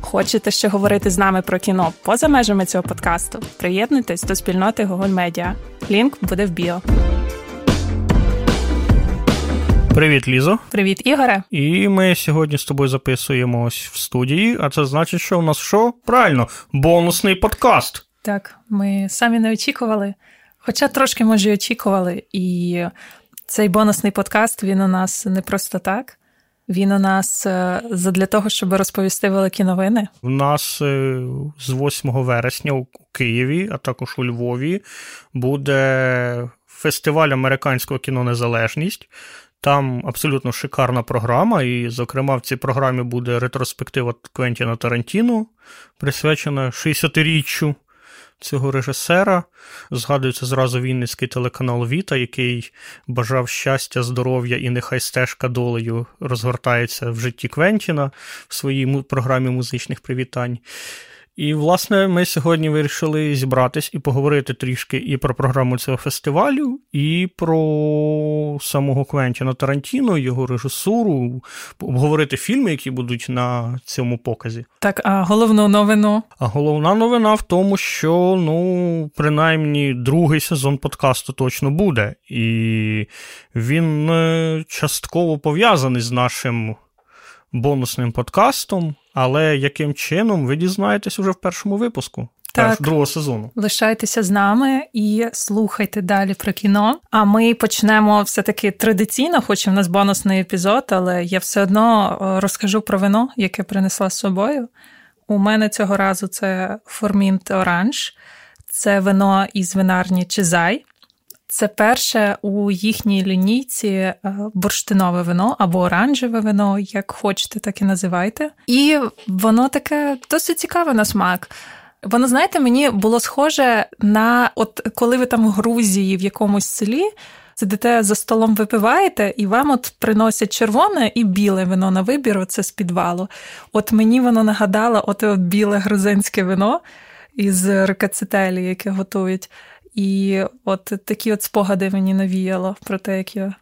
Хочете ще говорити з нами про кіно поза межами цього подкасту? Приєднуйтесь до спільноти Google Media. Лінк буде в біо. Привіт, Лізо. Привіт, Ігоре. І ми сьогодні з тобою записуємось в студії, а це значить, що у нас що? Правильно, бонусний подкаст. Так, ми самі не очікували, хоча трошки, може, й очікували. І цей бонусний подкаст він у нас не просто так. Він у нас е, для того, щоб розповісти великі новини. У нас е, з 8 вересня у Києві, а також у Львові, буде фестиваль американського кіно Незалежність. Там абсолютно шикарна програма, і, зокрема, в цій програмі буде ретроспектива Квентіна Тарантіно, присвячена 60-річчю цього режисера. Згадується зразу Вінницький телеканал Віта, який бажав щастя, здоров'я і нехай стежка долею розгортається в житті Квентіна в своїй програмі музичних привітань. І, власне, ми сьогодні вирішили зібратись і поговорити трішки і про програму цього фестивалю, і про самого Квентіна Тарантіно, його режисуру, обговорити фільми, які будуть на цьому показі. Так, а головну новину? А головна новина в тому, що ну, принаймні, другий сезон подкасту точно буде, і він е, частково пов'язаний з нашим бонусним подкастом, але яким чином ви дізнаєтесь уже в першому випуску так. другого сезону. Лишайтеся з нами і слухайте далі про кіно. А ми почнемо все-таки традиційно, хоч і в нас бонусний епізод, але я все одно е, розкажу про вино, яке принесла з собою. У мене цього разу це Формінт Оранж, це вино із винарні Чизай. Це перше у їхній лінійці е, бурштинове вино або оранжеве вино, як хочете, так і називайте. І воно таке досить цікаве на смак. Воно, знаєте, мені було схоже на от коли ви там в Грузії в якомусь селі. Сидите за столом випиваєте, і вам от приносять червоне і біле вино на вибір, оце з підвалу. От мені воно нагадало от, біле грузинське вино із рикацетелі, яке готують. І от такі от спогади мені навіяло про те, як я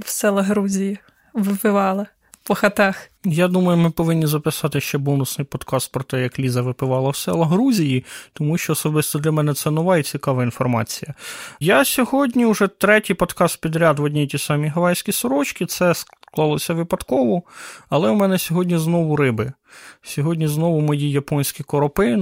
в селах Грузії випивала по хатах. Я думаю, ми повинні записати ще бонусний подкаст про те, як Ліза випивала в селах Грузії, тому що особисто для мене це нова і цікава інформація. Я сьогодні вже третій подкаст підряд в одній ті самій гавайській сорочці. Це склалося випадково, але у мене сьогодні знову риби. Сьогодні знову мої японські коропи,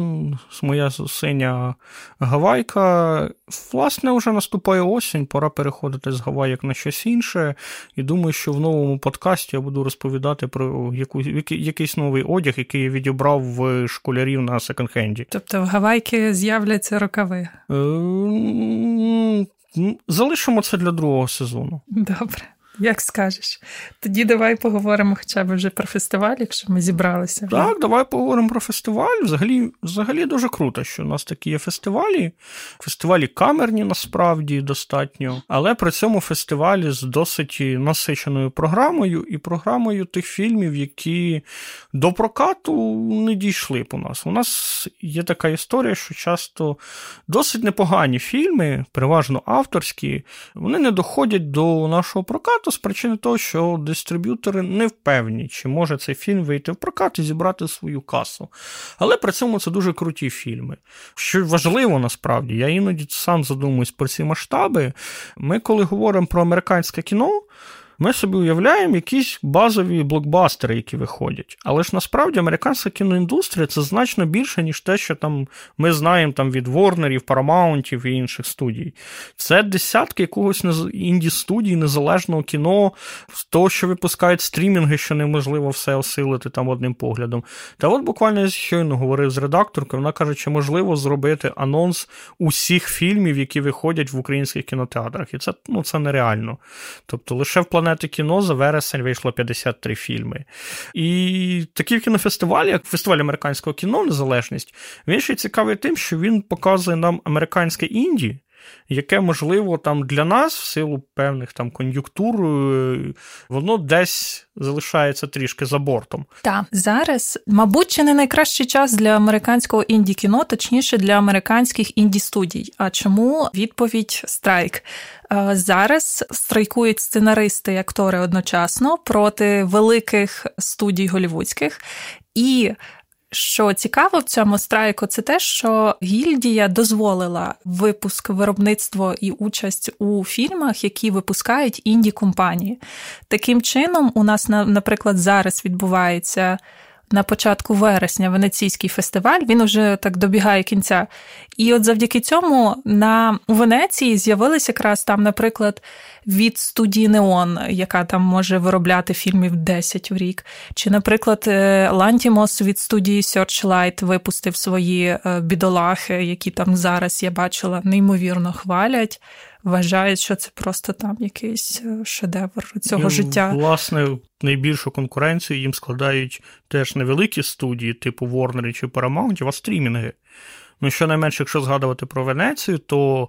моя синя гавайка. Власне, вже наступає осінь, пора переходити з гавайок на щось інше. І думаю, що в новому подкасті я буду розповідати про яку, якийсь новий одяг, який я відібрав в школярів на секонд-хенді. Тобто в гавайки з'являться рукави? Е, залишимо це для другого сезону. Добре. Як скажеш. Тоді давай поговоримо хоча б вже про фестиваль, якщо ми зібралися. Так, давай поговоримо про фестиваль. Взагалі взагалі дуже круто, що у нас такі є фестивалі. Фестивалі камерні насправді достатньо, але при цьому фестивалі з досить насиченою програмою і програмою тих фільмів, які до прокату не дійшли по нас. У нас є така історія, що часто досить непогані фільми, переважно авторські, вони не доходять до нашого прокату прокату з причини того, що дистриб'ютори не впевні, чи може цей фільм вийти в прокат і зібрати свою касу. Але при цьому це дуже круті фільми. Що важливо насправді, я іноді сам задумуюсь про ці масштаби. Ми, коли говоримо про американське кіно. Ми собі уявляємо якісь базові блокбастери, які виходять. Але ж насправді американська кіноіндустрія це значно більше, ніж те, що там ми знаємо там від Ворнерів, Парамаунтів і інших студій. Це десятки якогось інді-студій, незалежного кіно, з що випускають стрімінги, що неможливо все осилити там одним поглядом. Та от буквально я щойно говорив з редакторкою, вона каже, чи можливо зробити анонс усіх фільмів, які виходять в українських кінотеатрах. І це ну, це нереально. Тобто лише в планеті планети кіно за вересень вийшло 53 фільми. І такий кінофестиваль, як фестиваль американського кіно Незалежність, він ще цікавий тим, що він показує нам американське інді. Яке, можливо, там для нас, в силу певних там кон'юнктур, е, воно десь залишається трішки за бортом. Так, зараз, мабуть, чи не найкращий час для американського інді кіно, точніше для американських інді студій. А чому відповідь страйк? Е, зараз страйкують сценаристи і актори одночасно проти великих студій голівудських. І що цікаво в цьому страйку, це те, що гільдія дозволила випуск виробництво і участь у фільмах, які випускають інді компанії. Таким чином, у нас наприклад зараз відбувається на початку вересня Венеційський фестиваль, він уже так добігає кінця. І от завдяки цьому на у Венеції з'явилися якраз там, наприклад, від студії Неон, яка там може виробляти фільмів 10 в рік. Чи, наприклад, Лантімос від студії Searchlight випустив свої е, бідолахи, які там зараз я бачила, неймовірно хвалять вважають, що це просто там якийсь е, шедевр цього і, життя. Власне, найбільшу конкуренцію їм складають теж не великі студії, типу Warner чи Paramount, а стрімінги. Ну, щонайменше, якщо згадувати про Венецію, то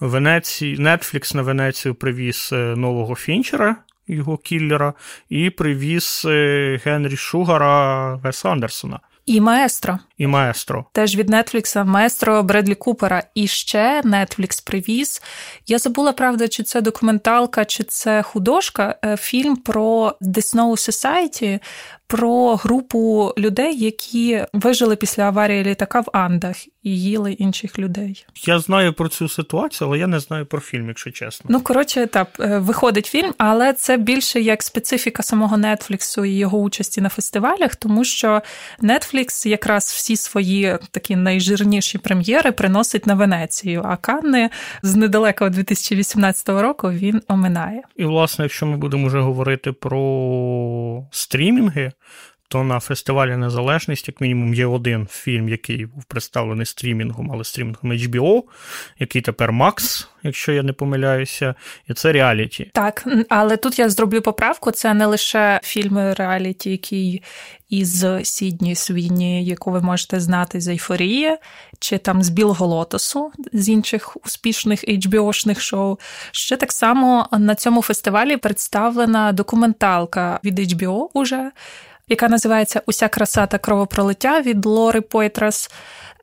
Венеції, Netflix на Венецію привіз е, нового Фінчера, його кіллера, і привіз е, Генрі Шугара Веса Андерсона. І маестро. І маестро. Теж від Нетфлікса маестро Бредлі Купера. І ще Нетфлікс привіз. Я забула, правда, чи це документалка, чи це художка. Е, фільм про The Snow Society, про групу людей, які вижили після аварії літака в Андах і їли інших людей. Я знаю про цю ситуацію, але я не знаю про фільм, якщо чесно. Ну коротше, так, е, виходить фільм, але це більше як специфіка самого Нетфліксу і його участі на фестивалях, тому що Нетфлікс якраз всі свої такі найжирніші прем'єри приносить на Венецію, а Канни з недалекого 2018 року він оминає. І власне, якщо ми будемо вже говорити про стрімінги то на фестивалі Незалежність, як мінімум, є один фільм, який був представлений стрімінгом, але стрімінгом HBO, який тепер Макс, якщо я не помиляюся, і це реаліті. Так, але тут я зроблю поправку: це не лише фільм реаліті, який із Сідні Свіні, яку ви можете знати з Ейфорії, чи там з Білого Лотосу, з інших успішних HBO-шних шоу. Ще так само на цьому фестивалі представлена документалка від HBO уже яка називається Уся краса та кровопролиття від Лори Пойтрас.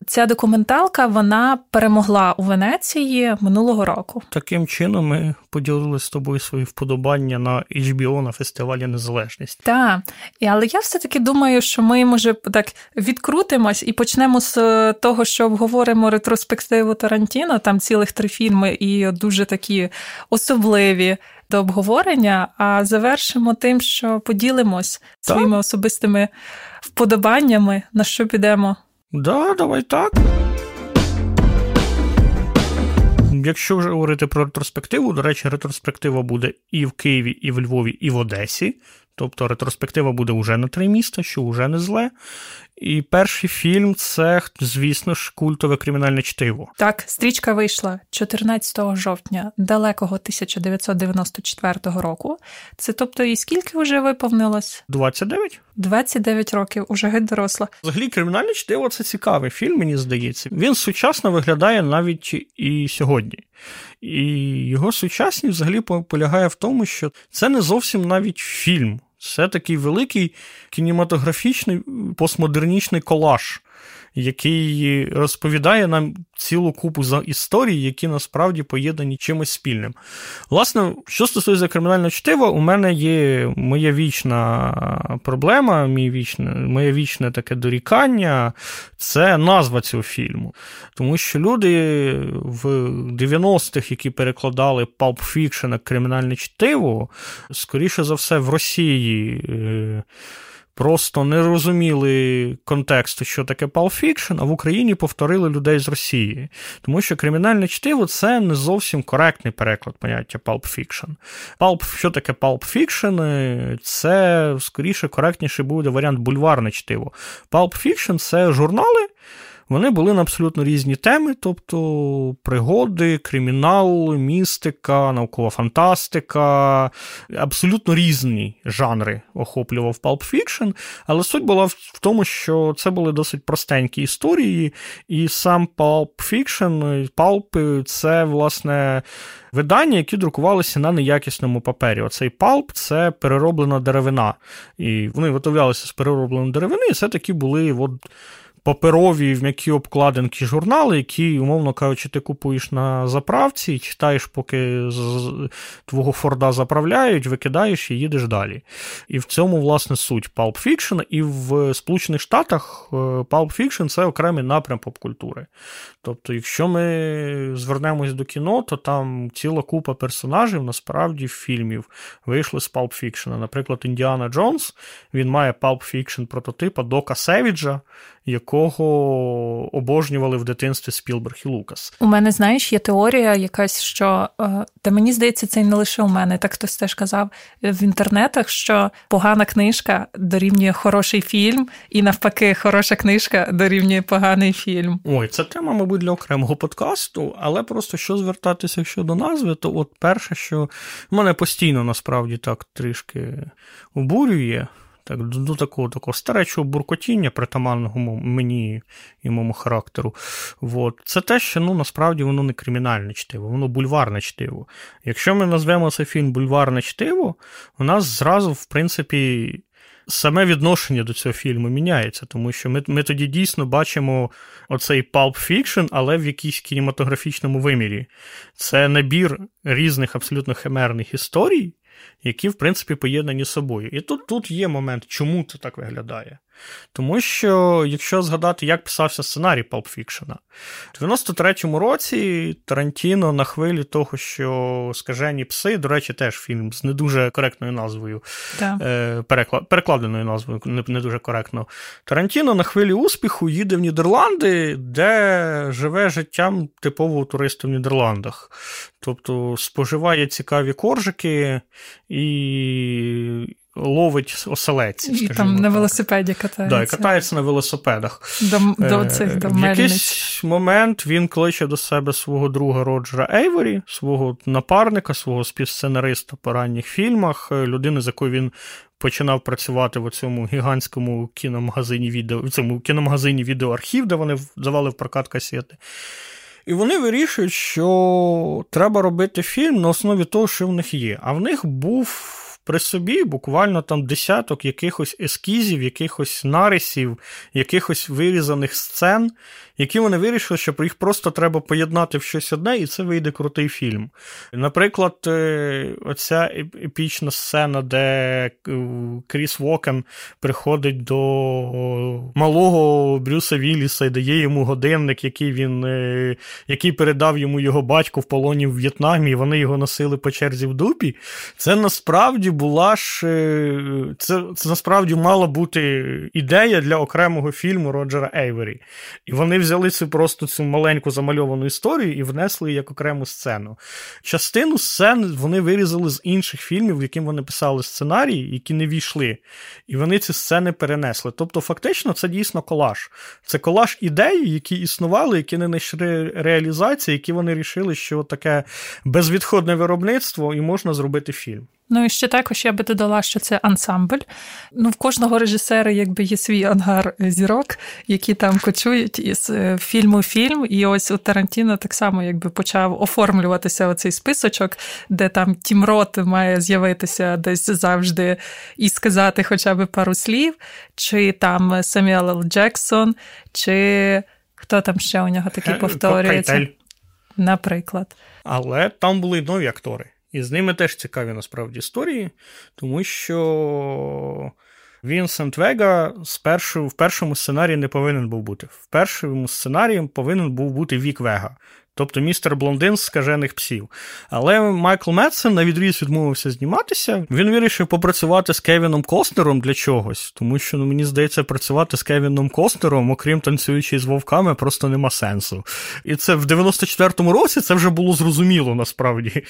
Ця документалка вона перемогла у Венеції минулого року. Таким чином ми поділили з тобою свої вподобання на HBO на фестивалі Незалежність. Так, але я все-таки думаю, що ми може так відкрутимось і почнемо з того, що обговоримо ретроспективу Тарантіно. Там цілих три фільми, і дуже такі особливі до обговорення, а завершимо тим, що поділимось так. своїми особистими вподобаннями, на що підемо. Да, давай так. Якщо вже говорити про ретроспективу, до речі, ретроспектива буде і в Києві, і в Львові, і в Одесі. Тобто ретроспектива буде вже на три міста, що вже не зле. І перший фільм це, звісно ж, культове кримінальне чтиво. Так, стрічка вийшла 14 жовтня далекого 1994 року. Це тобто, і скільки вже виповнилось? 29? 29 років, уже геть доросла. Взагалі, кримінальне чтиво це цікавий фільм, мені здається. Він сучасно виглядає навіть і сьогодні. І його сучасність взагалі полягає в тому, що це не зовсім навіть фільм. Це такий великий кінематографічний постмодернічний колаж який розповідає нам цілу купу історій, які насправді поєднані чимось спільним. Власне, що стосується кримінального чтива, у мене є моя вічна проблема, мій вічне, моє вічне таке дорікання це назва цього фільму. Тому що люди в 90-х, які перекладали Pulp Fiction як кримінальне чтиво, скоріше за все, в Росії. Просто не розуміли контексту, що таке Pulp Fiction, а в Україні повторили людей з Росії. Тому що кримінальне чтиво це не зовсім коректний переклад поняття Pulp Fiction. Pulp, що таке Pulp Fiction? Це скоріше коректніший буде варіант бульварне чтиво. Pulp Fiction – це журнали Вони були на абсолютно різні теми, тобто пригоди, кримінал, містика, наукова фантастика, абсолютно різні жанри охоплював Pulp Fiction, але суть була в тому, що це були досить простенькі історії, і сам Pulp Fiction, Pulp – це, власне, видання, які друкувалися на неякісному папері. Оцей палп це перероблена деревина. І вони виготовлялися з переробленої деревини, і це такі були от паперові в м'які обкладинки журнали, які, умовно кажучи, ти купуєш на заправці, читаєш, поки з твого Форда заправляють, викидаєш і їдеш далі. І в цьому, власне, суть Pulp Fiction. І в Сполучених Штатах е, Pulp Fiction це окремий напрям поп-культури. Тобто, якщо ми звернемось до кіно, то там ціла купа персонажів, насправді, фільмів вийшли з Pulp Fiction. Наприклад, Індіана Джонс, він має Pulp Fiction прототипа Дока Севіджа, якого обожнювали в дитинстві Спілберг і Лукас. У мене, знаєш, є теорія якась, що е, та мені здається, це не лише у мене. Так хтось теж казав в інтернетах, що погана книжка дорівнює хороший фільм, і навпаки, хороша книжка дорівнює поганий фільм. Ой, це тема, мабуть, для окремого подкасту, але просто що звертатися щодо назви, то от перше, що мене постійно насправді так трішки обурює так, до такого такого старечого буркотіння, притаманного мені і моєму характеру. От. Це те, що ну, насправді воно не кримінальне чтиво, воно бульварне чтиво. Якщо ми назвемо цей фільм бульварне чтиво, у нас зразу, в принципі, саме відношення до цього фільму міняється, тому що ми ми тоді дійсно бачимо оцей Pulp Fiction, але в якійсь кінематографічному вимірі. Це набір різних абсолютно химерних історій які, в принципі, поєднані з собою. І тут тут є момент, чому це так виглядає. Тому що, якщо згадати, як писався сценарій Pulp Fiction, в 93-му році Тарантіно на хвилі того, що скажені пси, до речі, теж фільм з не дуже коректною назвою, да. е, перекладеною назвою, не, не дуже коректно. Тарантіно на хвилі успіху їде в Нідерланди, де живе життям типового туриста в Нідерландах. Тобто споживає цікаві коржики і ловить оселець. І там на велосипеді катається. Да, і катається на велосипедах. До, до цих до В якийсь момент він кличе до себе свого друга Роджера Ейворі, свого напарника, свого співсценариста по ранніх фільмах, е, людини, з якою він. Починав працювати в цьому гігантському кіномагазині відео, в цьому кіномагазині відеоархів, де вони давали в прокат касети. І вони вирішують, що треба робити фільм на основі того, що в них є. А в них був при собі буквально там десяток якихось ескізів, якихось нарисів, якихось вирізаних сцен, які вони вирішили, що їх просто треба поєднати в щось одне, і це вийде крутий фільм. Наприклад, е, оця епічна сцена, де е, Кріс Вокен приходить до малого Брюса Вілліса і дає йому годинник, який він, е, який передав йому його батько в полоні в В'єтнамі, і вони його носили по черзі в дупі. Це насправді була ж це, це насправді мала бути ідея для окремого фільму Роджера Ейвері. І вони взяли цю просто цю маленьку замальовану історію і внесли як окрему сцену. Частину сцен вони вирізали з інших фільмів, в яким вони писали сценарії, які не війшли. І вони ці сцени перенесли. Тобто, фактично, це дійсно колаж. Це колаж ідей, які існували, які не знайшли реалізації, які вони рішили, що таке безвідходне виробництво і можна зробити фільм. Ну і ще також я би додала, що це ансамбль. Ну, в кожного режисера якби є свій ангар зірок, які там кочують із е, фільму фільм. І ось у Тарантіно так само якби почав оформлюватися оцей списочок, де там Тім Рот має з'явитися десь завжди і сказати хоча б пару слів, чи там Самюел Л. Джексон, чи хто там ще у нього такий повторюється. Наприклад. Але там були нові актори. І з ними теж цікаві насправді історії, тому що Вінсент Вега спершу, в першому сценарії не повинен був бути. В першому сценарії повинен був бути Вік Вега. Тобто містер Блондин з скажених псів. Але Майкл Метсен на відріз відмовився зніматися. Він вирішив попрацювати з Кевіном Костнером для чогось, тому що ну, мені здається, працювати з Кевіном Костнером, окрім танцюючи з вовками, просто нема сенсу. І це в 94-му році це вже було зрозуміло насправді.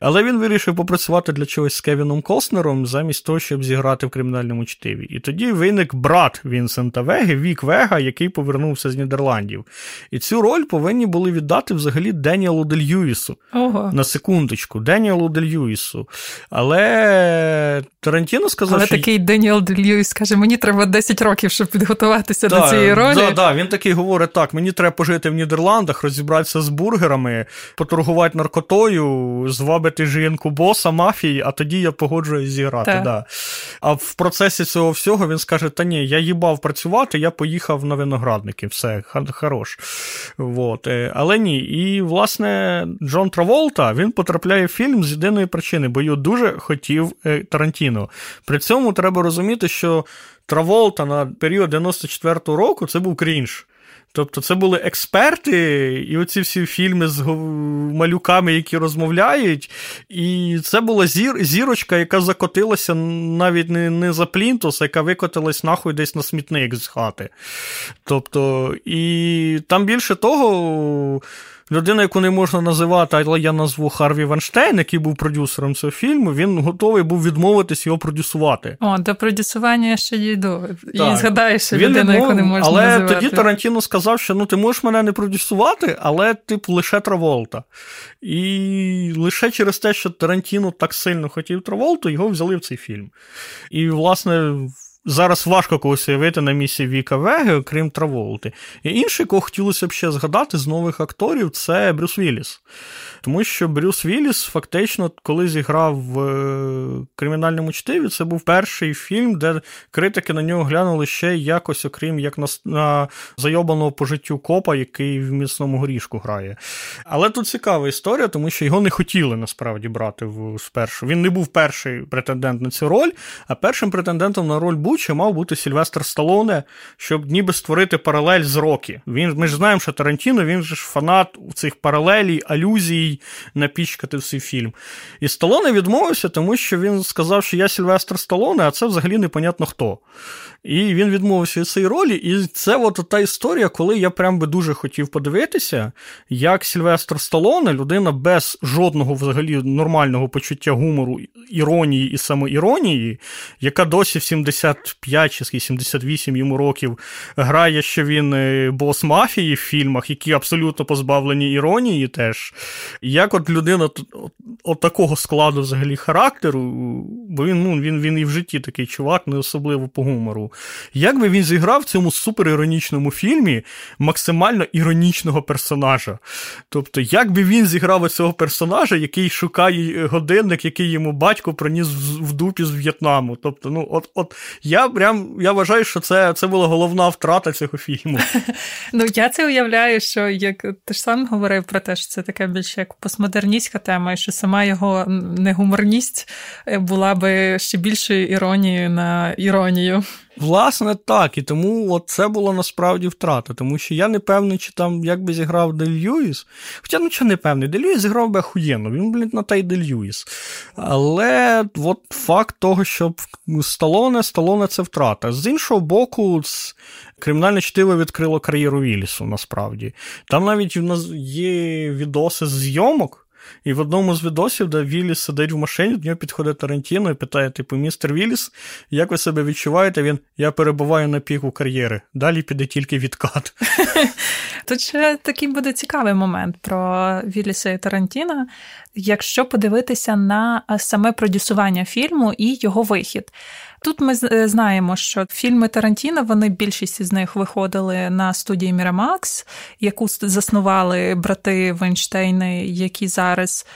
Але він вирішив попрацювати для чогось з Кевіном Костнером замість того, щоб зіграти в кримінальному чтиві. І тоді виник брат Вінсента Веги, Вік Вега, який повернувся з Нідерландів. І цю роль повинні були віддати взагалі Деніелу Дель Юісу. Ого. На секундочку, Деніелу Дель Юісу. Але Тарантіно сказав, Але що... такий Деніел Дель Юіс каже, мені треба 10 років, щоб підготуватися да, до цієї ролі. Да, да, Він такий говорить: так, мені треба пожити в Нідерландах, розібратися з бургерами, поторгувати наркотою, звабити жінку боса мафії, а тоді я погоджуюсь зіграти. Да. А в процесі цього всього він скаже: Та ні, я їбав працювати, я поїхав на виноградники, все, хорош. Вот. Е, але ні. І, власне, Джон Траволта він потрапляє в фільм з єдиної причини, бо його дуже хотів е, Тарантіно. При цьому треба розуміти, що Траволта на період 94-го року це був крінж. Тобто це були експерти, і оці всі фільми з малюками, які розмовляють. І це була зір, зірочка, яка закотилася навіть не не за плінтус, а яка викотилась нахуй десь на смітник з хати. Тобто, і там більше того. Людина, яку не можна називати, але я назву Харві Ванштейн, який був продюсером цього фільму, він готовий був відмовитись його продюсувати. О, до продюсування я ще дійду. І згадаєш, що людина, яку не можна але називати. Але тоді Тарантіно сказав, що ну ти можеш мене не продюсувати, але типу лише Траволта. І лише через те, що Тарантіно так сильно хотів Траволту, його взяли в цей фільм. І, власне, Зараз важко когось уявити на місці Віка Веги, окрім Траволти. І інший, кого хотілося б ще згадати з нових акторів, це Брюс Вілліс. Тому що Брюс Вілліс фактично, коли зіграв в е, кримінальному чтиві, це був перший фільм, де критики на нього глянули ще якось, окрім як на, на зайобаного по життю копа, який в міцному горішку грає. Але тут цікава історія, тому що його не хотіли насправді брати в спершу. Він не був перший претендент на цю роль, а першим претендентом на роль Буча мав бути Сільвестр Сталоне, щоб ніби створити паралель з Рокі. Він, Ми ж знаємо, що Тарантіно, він же ж фанат цих паралелій, алюзій напічкати в цей фільм. І Сталоне відмовився, тому що він сказав, що я Сільвестр Сталоне, а це взагалі непонятно хто. І він відмовився від цієї ролі. І це от та історія, коли я прям би дуже хотів подивитися, як Сільвестр Сталоне, людина без жодного взагалі нормального почуття гумору, іронії і самоіронії, яка досі в 75 чи 78 йому років грає, що він е, бос мафії в фільмах, які абсолютно позбавлені іронії теж. Як от людина от, от такого складу взагалі характеру, бо він ну, він, він і в житті такий чувак, не особливо по гумору. Як би він зіграв в цьому суперіронічному фільмі максимально іронічного персонажа? Тобто, як би він зіграв цього персонажа, який шукає годинник, який йому батько приніс в дупі з В'єтнаму? Тобто, ну, от от я прям я вважаю, що це це була головна втрата цього фільму. Ну, я це уявляю, що як ти ж сам говорив про те, що це така більш як постмодерністська тема, і що сама його негуморність е, була би ще більшою іронією на іронію. Власне, так, і тому от це було насправді втрата, тому що я не певний, чи там як би зіграв Дель Льюіс. Хоча ну що не певний, Дель Льюіс зіграв би охуєнно, він, блін, на той Дель Льюіс. Але от факт того, що Сталоне, Сталоне це втрата. З іншого боку, кримінальне чтиво відкрило кар'єру Вілісу, насправді. Там навіть у нас є відоси зйомок. І в одному з відосів, де Вілліс сидить в машині, до нього підходить Тарантіно і питає: типу, містер Вілліс, як ви себе відчуваєте? Він я перебуваю на піку кар'єри. Далі піде тільки відкат. Тут ще такий буде цікавий момент про Вілліса і Тарантіна. Якщо подивитися на саме продюсування фільму і його вихід. Тут ми е, знаємо, що фільми Тарантіно, вони більшість з них виходили на студії Мірамакс, яку заснували брати Вейнштейни, які зараз.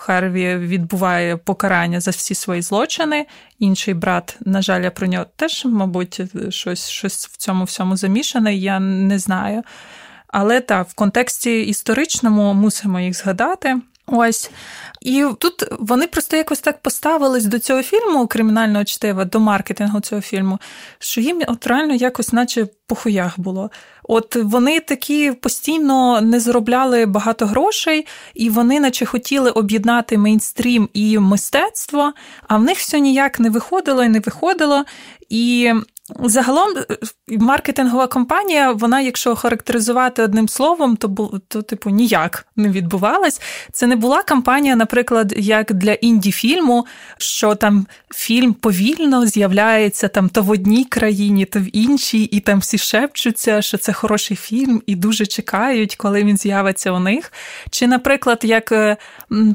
Харві відбуває покарання за всі свої злочини. Інший брат, на жаль, я про нього теж, мабуть, щось щось в цьому всьому замішане, я не знаю. Але так, в контексті історичному мусимо їх згадати. Ось. І тут вони просто якось так поставились до цього фільму кримінального чтива, до маркетингу цього фільму, що їм от реально якось, наче по хуях було. От вони такі постійно не заробляли багато грошей, і вони, наче хотіли об'єднати мейнстрім і мистецтво, а в них все ніяк не виходило і не виходило. І Загалом, е, маркетингова компанія, вона, якщо характеризувати одним словом, то то, типу ніяк не відбувалась. Це не була кампанія, наприклад, як для інді-фільму, що там фільм повільно з'являється там то в одній країні, то в іншій, і там всі шепчуться, що це хороший фільм, і дуже чекають, коли він з'явиться у них. Чи, наприклад, як е,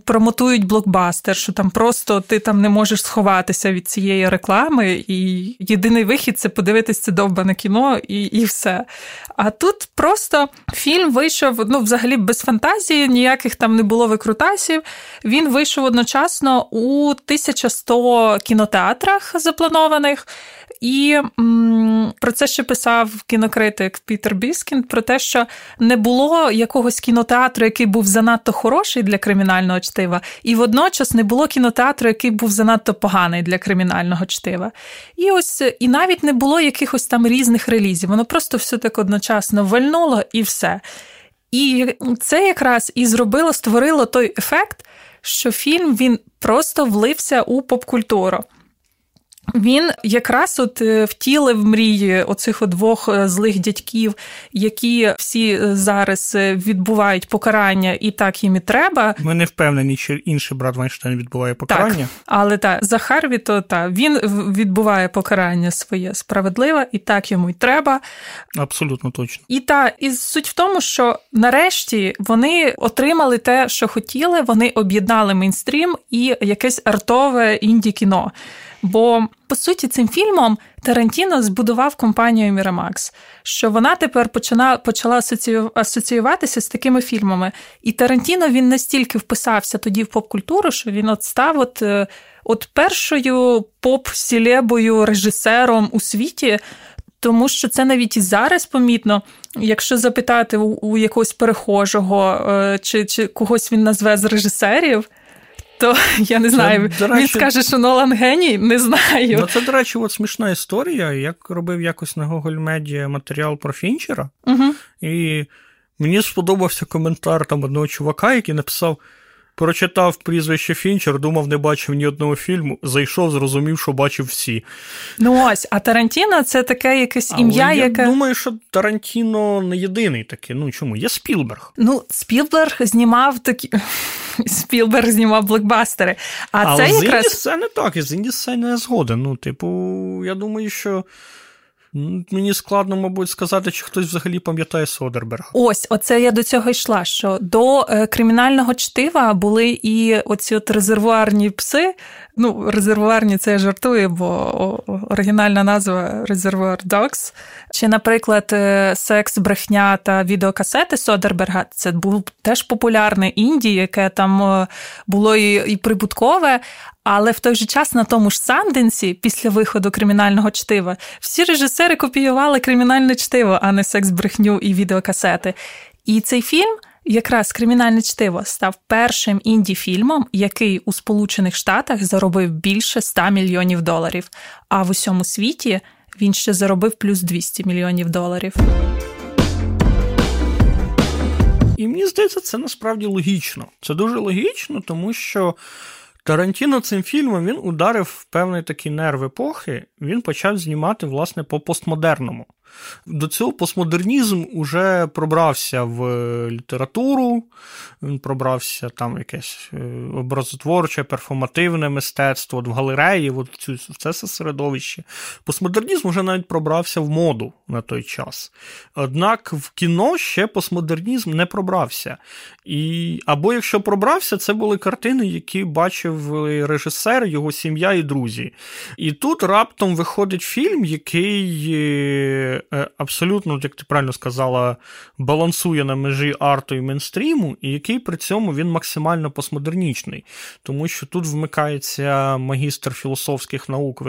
промотують блокбастер, що там просто ти там не можеш сховатися від цієї реклами, і єдиний вихід це подивитись це довбане кіно і і все. А тут просто фільм вийшов ну, взагалі без фантазії, ніяких там не було викрутасів. Він вийшов одночасно у 1100 кінотеатрах запланованих. І м, про це ще писав кінокритик Пітер Біскін: про те, що не було якогось кінотеатру, який був занадто хороший для кримінального чтива, і водночас не було кінотеатру, який був занадто поганий для кримінального чтива. І ось і навіть не було якихось там різних релізів. Воно просто все так одночасно вальнуло і все. І це якраз і зробило, створило той ефект, що фільм він просто влився у попкультуру. Він якраз от е, втілив мрії оцих двох е, злих дядьків, які всі е, зараз відбувають покарання, і так їм і треба. Ми не впевнені, чи інший брат Вайнштейн відбуває покарання. Так, Але так, Захарві, то та він відбуває покарання своє справедливе, і так йому й треба. Абсолютно точно. І та і суть в тому, що нарешті вони отримали те, що хотіли. Вони об'єднали мейнстрім і якесь артове інді кіно. Бо по суті цим фільмом Тарантіно збудував компанію Miramax, що вона тепер почала почала асоціюватися з такими фільмами. І Тарантіно він настільки вписався тоді в поп-культуру, що він от став от, е, от першою поп-сілебою режисером у світі. Тому що це навіть і зараз помітно, якщо запитати у, у якогось перехожого, е, чи чи когось він назве з режисерів, то я не знаю. Це, речі, Він скаже, що Нолан геній, не знаю. Ну, Це, до речі, от смішна історія. Як робив якось на Google Media матеріал про Фінчера, угу. і мені сподобався коментар там одного чувака, який написав. Прочитав прізвище Фінчер, думав, не бачив ні одного фільму. Зайшов, зрозумів, що бачив всі. Ну ось, а Тарантіно це таке якесь ім'я, Але яке. Я думаю, що Тарантіно не єдиний такий. Ну чому? Є Спілберг. Ну, Спілберг знімав такі. Спілберг знімав блокбастери. А Але це якраз... це не так, і з Інді це не згоден. Ну, типу, я думаю, що. Мені складно, мабуть, сказати, чи хтось взагалі пам'ятає Содерберга. Ось, оце я до цього йшла. Що до е, кримінального чтива були і оці от резервуарні пси. Ну, резервуарні це я жартую, бо оригінальна назва Резервуар Dogs. Чи, наприклад, е, секс, брехня та відеокасети Содерберга це був теж популярне інді, яке там е, було і, і прибуткове. Але в той же час на тому ж Санденсі, після виходу кримінального чтива, всі режисери копіювали кримінальне чтиво, а не секс, брехню і відеокасети. І цей фільм. Якраз кримінальне чтиво став першим інді-фільмом, який у Сполучених Штатах заробив більше 100 мільйонів доларів. А в усьому світі він ще заробив плюс 200 мільйонів доларів. І мені здається, це насправді логічно. Це дуже логічно, тому що Тарантіно цим фільмом він ударив в певний такий нерв епохи. Він почав знімати, власне, по постмодерному. До цього постмодернізм уже пробрався в літературу, він пробрався там якесь е, образотворче, перформативне мистецтво, в галереї, в це середовище. Постмодернізм вже навіть пробрався в моду на той час. Однак в кіно ще постмодернізм не пробрався. І, Або якщо пробрався, це були картини, які бачив режисер, його сім'я і друзі. І тут раптом виходить фільм, який е, абсолютно, як ти правильно сказала, балансує на межі арту і мейнстріму, і який при цьому він максимально постмодернічний. Тому що тут вмикається магістр філософських наук,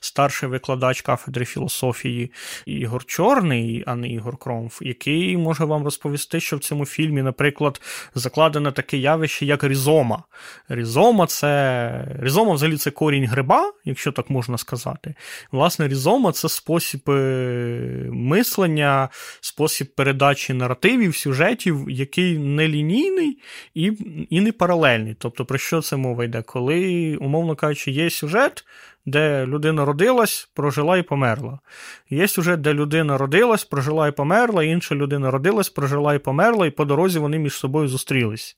старший викладач кафедри філософії Ігор Чорний, а не Ігор Кромф, який може вам розповісти, що в цьому фільмі, наприклад, закладене таке явище, як різома. Різома це різома взагалі це корінь гриба, якщо так можна сказати. Власне, різома це спосіб е, мислення, спосіб передачі наративів, сюжетів, який не лінійний і, і не паралельний. Тобто, про що це мова йде? Коли, умовно кажучи, є сюжет де людина родилась, прожила і померла. Є сюжет, де людина родилась, прожила і померла, інша людина родилась, прожила і померла, і по дорозі вони між собою зустрілись.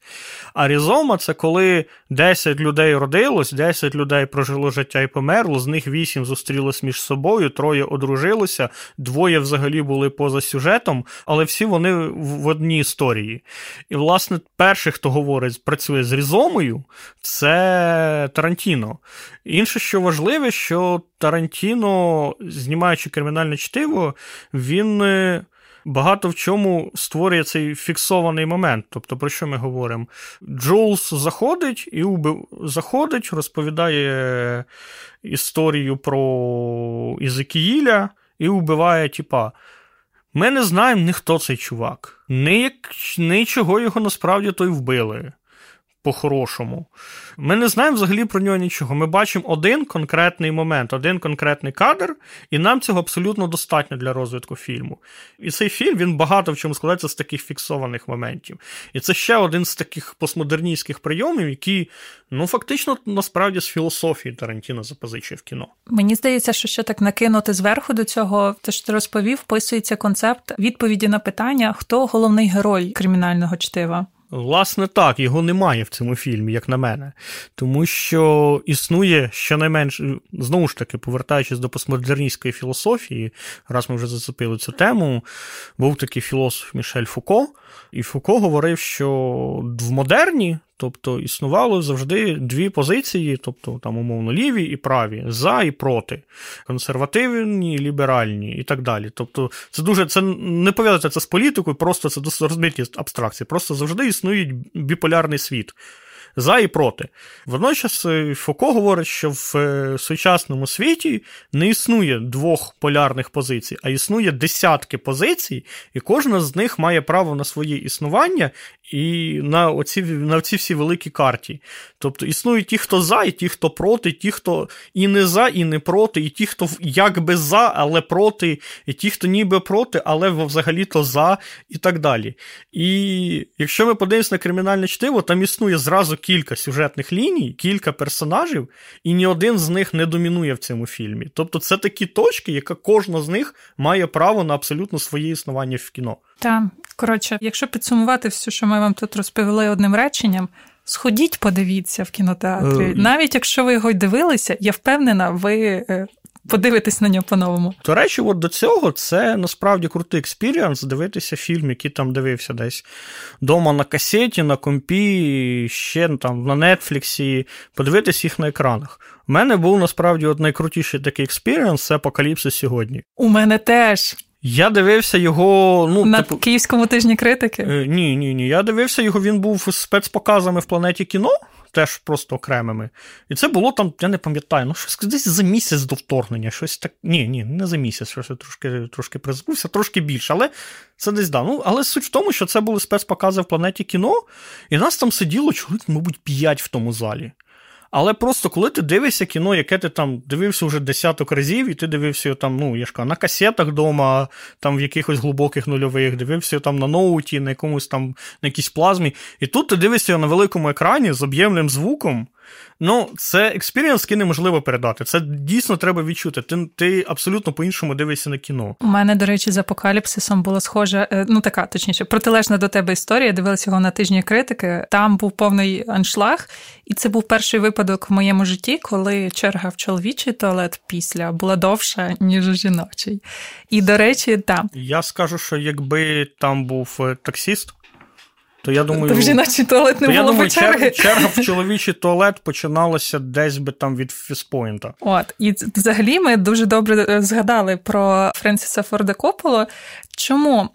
А різома це коли 10 людей родилось, 10 людей прожило життя і померло, з них 8 зустрілись між собою, троє одружилося, двоє взагалі були поза сюжетом, але всі вони в одній історії. І, власне, перший, хто говорить, працює з різомою, це Тарантіно. Інше, що важливе, що Тарантіно, знімаючи кримінальне чтиво, він. Е, багато в чому створює цей фіксований момент. Тобто, про що ми говоримо? Джоулс заходить і убив... заходить, розповідає історію про Ізекіїля і вбиває тіпа. Ми не знаємо ні хто цей чувак, ні, ні чого його насправді той вбили по-хорошому. Ми не знаємо взагалі про нього нічого. Ми бачимо один конкретний момент, один конкретний кадр, і нам цього абсолютно достатньо для розвитку фільму. І цей фільм він багато в чому складається з таких фіксованих моментів. І це ще один з таких постмодерністських прийомів, які, ну, фактично, насправді з філософії Тарантіно запозичує в кіно. Мені здається, що ще так накинути зверху до цього, те, що ти розповів, вписується концепт відповіді на питання, хто головний герой кримінального чтива. Власне, так, його немає в цьому фільмі, як на мене. Тому що існує щонайменше, знову ж таки, повертаючись до постмодерністської філософії, раз ми вже зацепили цю тему, був такий філософ Мішель Фуко, і Фуко говорив, що в модерні Тобто існувало завжди дві позиції, тобто там, умовно, ліві і праві, за і проти, консервативні, ліберальні і так далі. Тобто, це дуже це не пов'язується це з політикою, просто це досить розмитні абстракції. Просто завжди існує біполярний світ за і проти. Водночас е, Фуко говорить, що в е, сучасному світі не існує двох полярних позицій, а існує десятки позицій, і кожна з них має право на своє існування і на оці, на ці всі великі карті. Тобто існують ті, хто за, і ті, хто проти, ті, хто і не за, і не проти, і ті, хто якби за, але проти, і ті, хто ніби проти, але взагалі-то за, і так далі. І якщо ми подивимося на кримінальне чтиво, там існує зразу кілька сюжетних ліній, кілька персонажів, і ні один з них не домінує в цьому фільмі. Тобто це такі точки, яка кожна з них має право на абсолютно своє існування в кіно. Так, коротше, якщо підсумувати все, що ми вам тут розповіли одним реченням. Сходіть, подивіться в кінотеатрі. Е, Навіть якщо ви його дивилися, я впевнена, ви е, подивитись на нього по-новому. До речі, от до цього це насправді крутий experience дивитися фільм, який там дивився десь вдома на касеті, на компі, ще там на Нетфліксі, подивитись їх на екранах. У мене був насправді от найкрутіший такий experience це Апокаліпсис сьогодні. У мене теж. Я дивився його. ну, На типу... Київському тижні критики? Е, ні, ні, ні. Я дивився його, він був з спецпоказами в планеті кіно теж просто окремими. І це було там, я не пам'ятаю, ну щось десь за місяць до вторгнення. щось так. Ні, ні, не за місяць, щось трошки трошки призбувся, трошки більше. Але це десь да. Ну, Але суть в тому, що це були спецпокази в планеті кіно, і нас там сиділо чоловік, мабуть, п'ять в тому залі. Але просто коли ти дивишся кіно, яке ти там дивився вже десяток разів, і ти дивився його там, ну, я ж кажу, на касетах вдома, там в якихось глибоких нульових, дивився там на ноуті, на якомусь там на якійсь плазмі. І тут ти дивишся його на великому екрані з об'ємним звуком. Ну, це experience, який неможливо передати. Це дійсно треба відчути. Ти ти абсолютно по-іншому дивишся на кіно. У мене, до речі, з апокаліпсисом було схоже, е, ну така, точніше, протилежна до тебе історія. Я дивилася його на тижні критики. Там був повний аншлаг, і це був перший випадок в моєму житті, коли черга в чоловічий туалет після була довша, ніж у жіночий. І, до речі, там. Я скажу, що якби там був е, таксіст то я думаю, то в жіночий туалет не то, було я думаю, черги. черга в чоловічий туалет починалася десь би там від фіспоінта. От і взагалі ми дуже добре е, згадали про Френсіса Форда Копполу. Чому?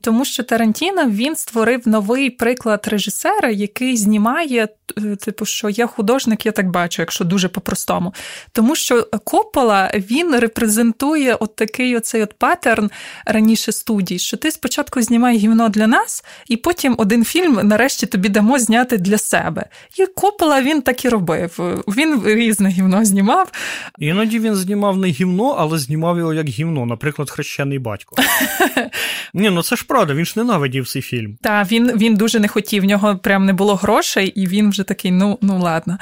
Тому що Тарантіно він створив новий приклад режисера, який знімає, е, типу, що я художник, я так бачу, якщо дуже по-простому. Тому що Коппола він репрезентує от такий оцей от паттерн раніше студій, що ти спочатку знімаєш гівно для нас, і потім один фільм нарешті тобі дамо зняти для себе. І Коппола він так і робив. Він різне гівно знімав. Іноді він знімав не гівно, але знімав його як гівно, наприклад, хрещений батько. Ні, ну це ж правда, він ж ненавидів цей фільм. Так, він він дуже не хотів, в нього прям не було грошей, і він вже такий, ну ну ладно.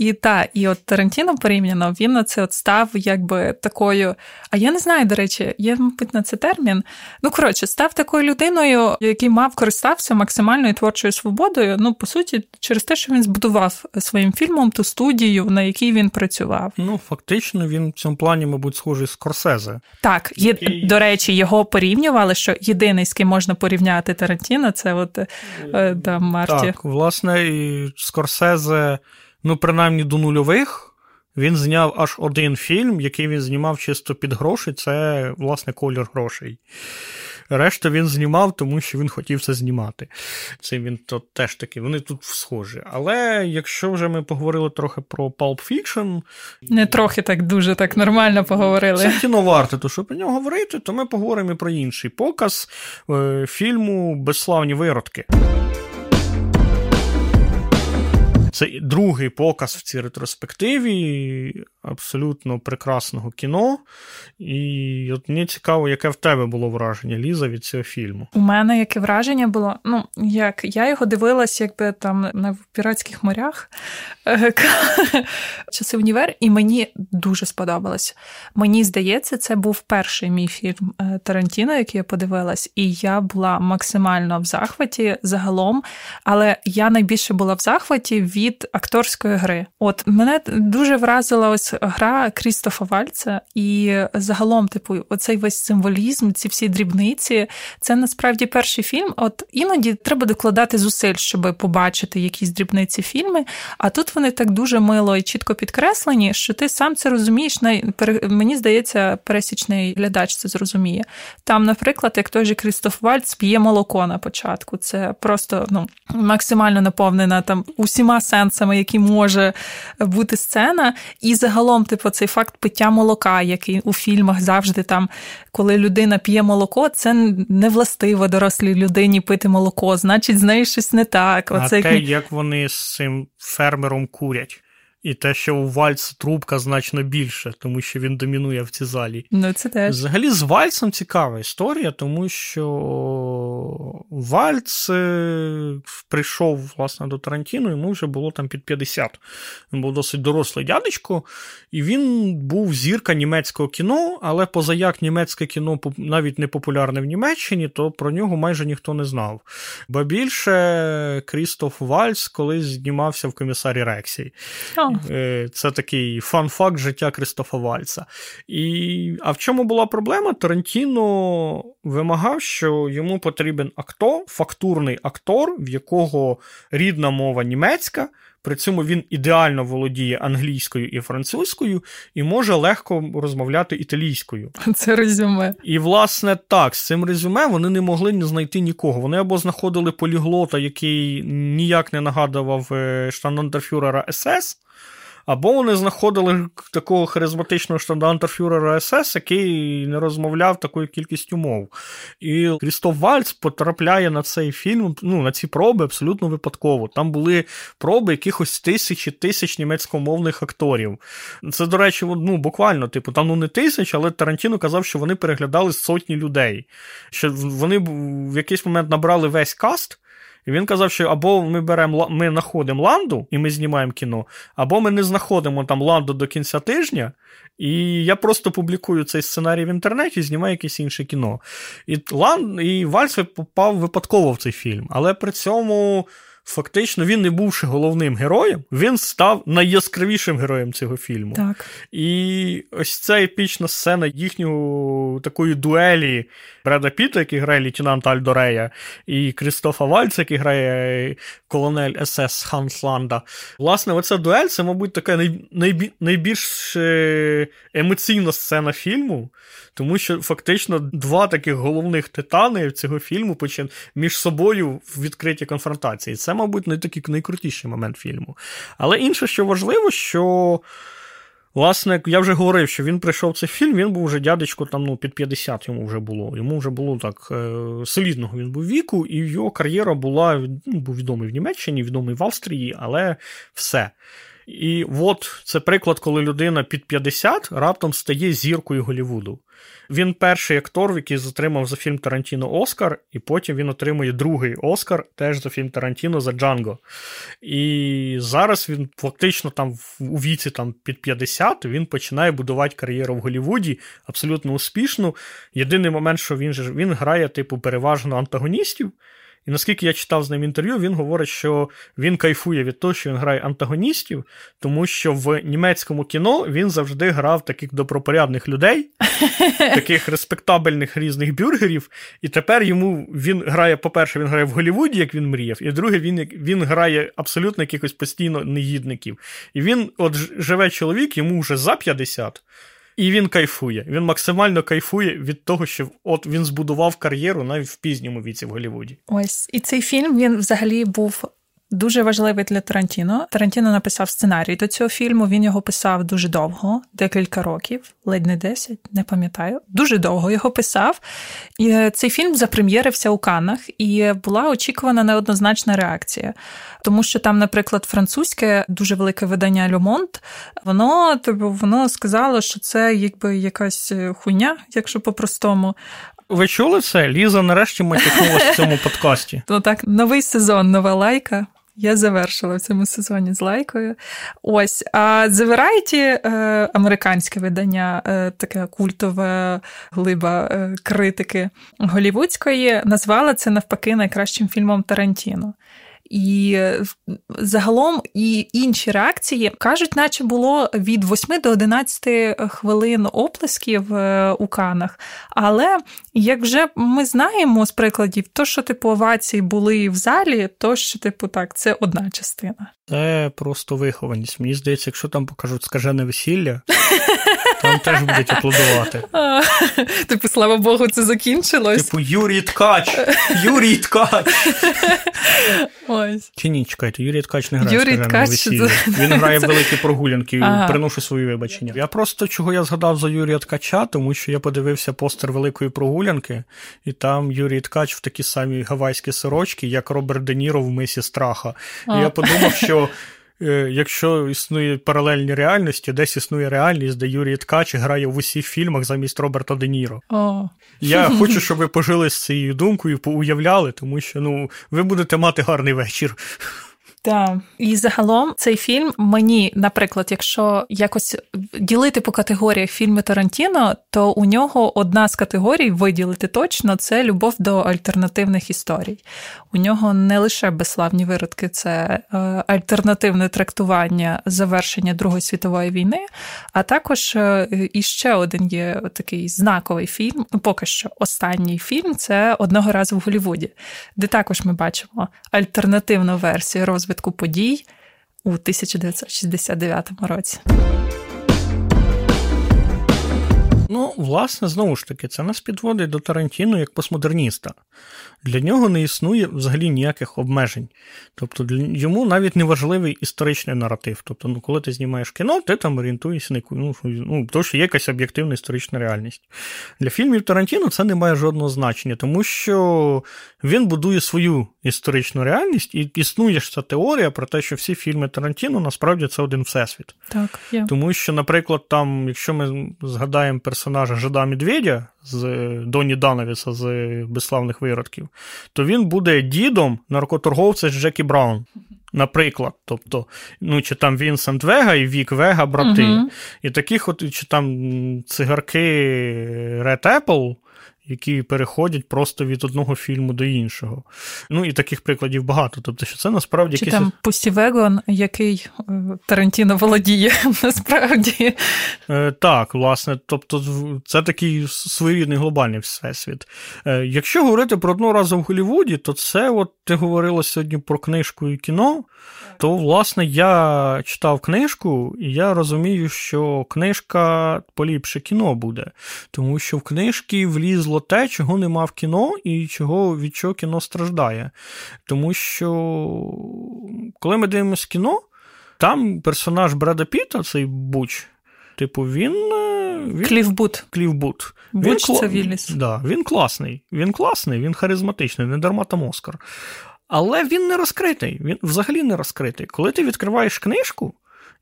І та, і от Тарантіно порівняно він на це от став якби такою. А я не знаю, до речі, є, мабуть, на це термін. Ну, коротше, став такою людиною, який мав користався максимальною творчою свободою. Ну, по суті, через те, що він збудував своїм фільмом ту студію, на якій він працював. Ну, фактично, він в цьому плані, мабуть, схожий з Корсезе. Так, є, який... до речі, його порівнювали, що єдиний, з ким можна порівняти Тарантіно, це от е, да, Марті. Так, власне, і Скорсезе ну, принаймні до нульових, він зняв аж один фільм, який він знімав чисто під гроші, це, власне, колір грошей. Решта він знімав, тому що він хотів це знімати. Це він то теж таки, вони тут схожі. Але якщо вже ми поговорили трохи про Pulp Fiction... Не трохи так дуже так нормально поговорили. Це кіно варте, то що про нього говорити, то ми поговоримо і про інший показ е, фільму Безславні виродки. Це другий показ в цій ретроспективі абсолютно прекрасного кіно. І от мені цікаво, яке в тебе було враження, Ліза, від цього фільму. У мене яке враження було? Ну, як я його дивилась, якби там на піратських морях часи універ, і мені дуже сподобалось. Мені здається, це був перший мій фільм е, Тарантіно, який я подивилась, і я була максимально в захваті загалом, але я найбільше була в захваті від акторської гри. От мене дуже вразила ось гра Крістофа Вальца, і загалом, типу, оцей весь символізм, ці всі дрібниці. Це насправді перший фільм. От іноді треба докладати зусиль, щоб побачити якісь дрібниці фільми. А тут вони так дуже мило і чітко підкреслені, що ти сам це розумієш. Мені здається, пересічний глядач це зрозуміє. Там, наприклад, як той же Крістоф Вальц п'є молоко на початку. Це просто ну, максимально наповнена там усіма сенсами, які може бути сцена. І загалом, типу, цей факт пиття молока, який у фільмах завжди там, коли людина п'є молоко, це не властиво дорослій людині пити молоко, значить, з нею щось не так. Оце а те, як вони з цим фермером курять. І те, що у Вальц трубка значно більше, тому що він домінує в цій залі. Ну, це теж. Взагалі, з Вальцем цікава історія, тому що Вальц е, прийшов власне до Тарантіно, йому вже було там під 50. Він був досить дорослий дядечко, і він був зірка німецького кіно, але поза як німецьке кіно навіть не популярне в Німеччині, то про нього майже ніхто не знав. Ба більше Крістоф Вальц колись знімався в комісарі Рексі. Е, це такий фан-факт життя Кристофа Вальца. І, А в чому була проблема? Тарантіно вимагав, що йому потрібен актор, фактурний актор, в якого рідна мова німецька. При цьому він ідеально володіє англійською і французькою і може легко розмовляти італійською. Це резюме. І, власне, так, з цим резюме вони не могли не знайти нікого. Вони або знаходили поліглота, який ніяк не нагадував е, штандартфюрера СС. Або вони знаходили такого харизматичного штандантерфюрера СС, який не розмовляв такою кількістю мов. І Крістоф Вальц потрапляє на цей фільм, ну, на ці проби абсолютно випадково. Там були проби якихось тисячі тисяч німецькомовних акторів. Це, до речі, ну, буквально, типу, там ну не тисяч, але Тарантіно казав, що вони переглядали сотні людей. Що вони в якийсь момент набрали весь каст. І він казав, що або ми беремо ми знаходимо ланду і ми знімаємо кіно, або ми не знаходимо там ланду до кінця тижня, і я просто публікую цей сценарій в інтернеті і знімаю якесь інше кіно. І Лан, і Вальс попав випадково в цей фільм, але при цьому фактично він, не бувши головним героєм, він став найяскравішим героєм цього фільму. Так. І ось ця епічна сцена їхньої такої дуелі Бреда Піта, який грає лейтенанта Альдорея, і Крістофа Вальца, який грає колонель СС Хансланда. Власне, оця дуель це, мабуть, така найбі... найбільш е, емоційна сцена фільму, тому що фактично два таких головних титани цього фільму почали між собою в відкритій конфронтації. Це, мабуть, не такий найкрутіший момент фільму. Але інше, що важливо, що. Власне, я вже говорив, що він прийшов в цей фільм, він був вже дядечко там ну, під 50 йому вже було. Йому вже було так е, солідного він був віку, і його кар'єра була ну, був відомий в Німеччині, відомий в Австрії, але все. І от це приклад, коли людина під 50 раптом стає зіркою Голівуду. Він перший актор, який затримав за фільм Тарантіно Оскар, і потім він отримує другий Оскар теж за фільм Тарантіно за Джанго. І зараз він фактично там у віці там, під 50 він починає будувати кар'єру в Голівуді абсолютно успішну. Єдиний момент, що він же він грає, типу, переважно антагоністів. І наскільки я читав з ним інтерв'ю, він говорить, що він кайфує від того, що він грає антагоністів, тому що в німецькому кіно він завжди грав таких добропорядних людей, таких респектабельних різних бюргерів. І тепер йому він грає, по-перше, він грає в Голлівуді, як він мріяв, і друге, він він грає абсолютно якихось постійно негідників. І він, от живе чоловік, йому вже за 50. І він кайфує. Він максимально кайфує від того, що от він збудував кар'єру навіть в пізньому віці в Голлівуді. Ось і цей фільм він взагалі був Дуже важливий для Тарантіно. Тарантіно написав сценарій до цього фільму. Він його писав дуже довго, декілька років, ледь не 10, не пам'ятаю. Дуже довго його писав. І е, Цей фільм запрем'єрився у Каннах, і була очікувана неоднозначна реакція. Тому що там, наприклад, французьке дуже велике видання Люмонт, воно типу, воно сказало, що це якби якась е, хуйня, якщо по-простому. Ви чули це? Ліза нарешті матюкнулася в цьому подкасті. Ну так, новий сезон, нова лайка. Я завершила в цьому сезоні з лайкою. Ось. А The Variety, е, американське видання, е, таке культове глиба е, критики голівудської, назвала це навпаки найкращим фільмом Тарантіно. І загалом і інші реакції кажуть, наче було від 8 до 11 хвилин оплесків е, у канах. Але як вже ми знаємо з прикладів, то, що типу овації були в залі, то що, типу, так, це одна частина. Це просто вихованість. Мені здається, якщо там покажуть скажене весілля, там теж будуть аплодувати. Типу, слава Богу, це закінчилось. Типу, Юрій Ткач! Юрій Ткач! Ось. Чи ні, чекайте, Юрій Ткач не грає Юрій Ткач, весілля. Він грає в великі прогулянки, ага. приношу свої вибачення. Я просто чого я згадав за Юрія Ткача, тому що я подивився постер великої прогулянки, і там Юрій Ткач в такі самі гавайські сорочки, як Роберт Де Ніро в мисі страха. І я подумав, що. Е, якщо існує паралельні реальності, десь існує реальність, де Юрій Ткач грає в усіх фільмах замість Роберта Де Ніро. О. Я хочу, щоб ви пожили з цією думкою, поуявляли, тому що ну, ви будете мати гарний вечір. Так. І загалом цей фільм мені, наприклад, якщо якось ділити по категоріях фільми Тарантіно, то у нього одна з категорій виділити точно це любов до альтернативних історій. У нього не лише безславні виродки, це е, альтернативне трактування завершення Другої світової війни, а також е, іще один є такий знаковий фільм. Поки що останній фільм це одного разу в Голлівуді, де також ми бачимо альтернативну версію розвитку розвитку подій у 1969 році. Ну, власне, знову ж таки, це нас підводить до Тарантіно як постмодерніста. Для нього не існує взагалі ніяких обмежень. Тобто для йому навіть не важливий історичний наратив. Тобто, ну, коли ти знімаєш кіно, ти там орієнтуєшся на ну, ну, то, що є якась об'єктивна історична реальність. Для фільмів Тарантіно це не має жодного значення, тому що він будує свою історичну реальність, і існує ж ця теорія про те, що всі фільми Тарантіно насправді це один всесвіт. Так, є. Тому що, наприклад, там, якщо ми згадаємо персонажа Жида Медведя з Доні Дановіса з безславних виродків, то він буде дідом наркоторговця з Джекі Браун. Наприклад, тобто, ну, чи там Вінсент Вега і Вік Вега, брати. Uh-huh. І таких, от, чи там цигарки Red Apple які переходять просто від одного фільму до іншого. Ну і таких прикладів багато. Тобто, що це насправді Чи якийсь... там Пусті Вегон, який е, Тарантіно володіє насправді. Е, так, власне, тобто, це такий своєрідний глобальний всесвіт. Е, якщо говорити про одного разу в Голлівуді, то це, от ти говорила сьогодні про книжку і кіно. То, власне, я читав книжку, і я розумію, що книжка поліпше кіно буде, тому що в книжці влізло те, чого нема в кіно, і чого від чого кіно страждає. Тому що, коли ми дивимося кіно, там персонаж Бреда Піта, цей Буч, типу, він. Е, він... Клівбут. Клівбут. Він, це Вілліс. Да, Він класний, він класний, він харизматичний, не дарма там Оскар. Але він не розкритий, він взагалі не розкритий. Коли ти відкриваєш книжку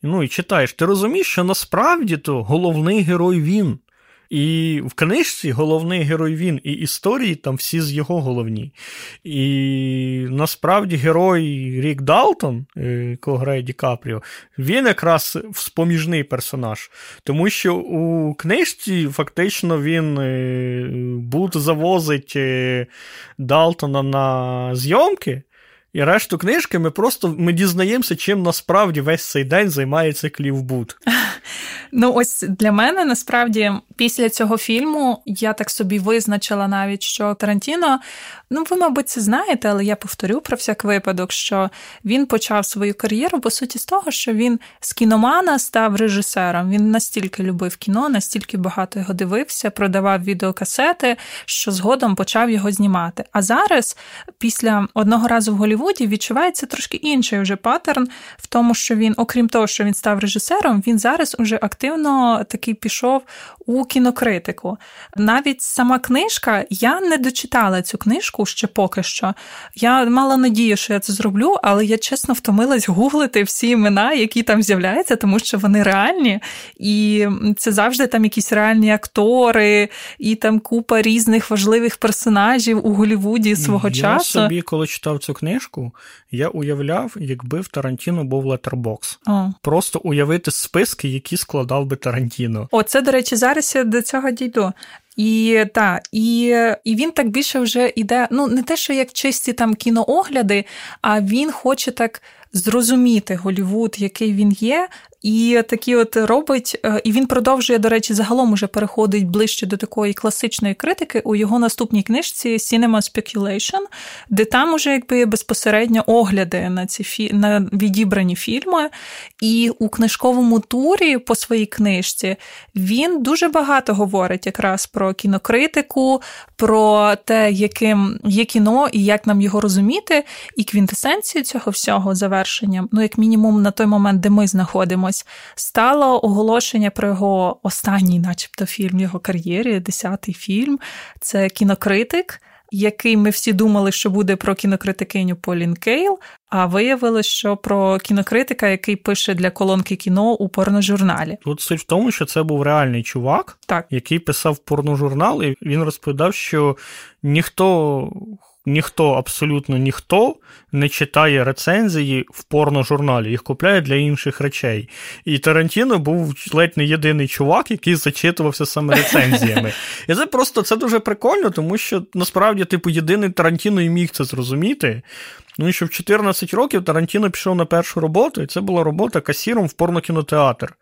ну, і читаєш, ти розумієш, що насправді то головний герой він. І в книжці головний герой він, і історії там всі з його головні. І насправді герой Рік Далтон, е, якого грає Ді Капріо, він якраз споміжний персонаж. Тому що у книжці фактично він е, Бут завозить е, Далтона на зйомки. І решту книжки ми просто ми дізнаємося, чим насправді весь цей день займається Клівбут. Ну, ось для мене насправді після цього фільму я так собі визначила навіть, що Тарантіно, ну ви, мабуть, це знаєте, але я повторю про всяк випадок, що він почав свою кар'єру по суті з того, що він з кіномана став режисером. Він настільки любив кіно, настільки багато його дивився, продавав відеокасети, що згодом почав його знімати. А зараз, після одного разу в Голлівуді, відчувається трошки інший вже паттерн в тому, що він, окрім того, що він став режисером, він зараз уже активно такий пішов у кінокритику. Навіть сама книжка, я не дочитала цю книжку ще поки що. Я мала надію, що я це зроблю, але я чесно втомилась гуглити всі імена, які там з'являються, тому що вони реальні, і це завжди там якісь реальні актори, і там купа різних важливих персонажів у Голлівуді свого я часу. Я собі, коли читав цю книжку, я уявляв, якби в Тарантіно був летербокс. Просто уявити списки, які складав би Тарантіно. О, це, до речі, зараз я до цього дійду. І та, і і він так більше вже йде. Ну, не те, що як чисті там кіноогляди, а він хоче так зрозуміти Голівуд, який він є, і такі от робить, е, і він продовжує, до речі, загалом уже переходить ближче до такої класичної критики у його наступній книжці Cinema Speculation, де там уже якби безпосередньо огляди на ці фі... на відібрані фільми. І у книжковому турі по своїй книжці він дуже багато говорить якраз про кінокритику, про те, яким є кіно і як нам його розуміти, і квінтесенцію цього всього завершенням, ну як мінімум на той момент, де ми знаходимося дивимось, стало оголошення про його останній, начебто, фільм його кар'єрі, десятий фільм. Це кінокритик. Який ми всі думали, що буде про кінокритикиню Полін Кейл, а виявилось, що про кінокритика, який пише для колонки кіно у порножурналі. Тут суть в тому, що це був реальний чувак, так. який писав порножурнал, і він розповідав, що ніхто ніхто, абсолютно ніхто не читає рецензії в порножурналі, їх купляє для інших речей. І Тарантіно був ледь не єдиний чувак, який зачитувався саме рецензіями. І це просто це дуже прикольно, тому що насправді, типу, єдиний Тарантіно і міг це зрозуміти. Ну і що в 14 років Тарантіно пішов на першу роботу, і це була робота касіром в порнокінотеатр.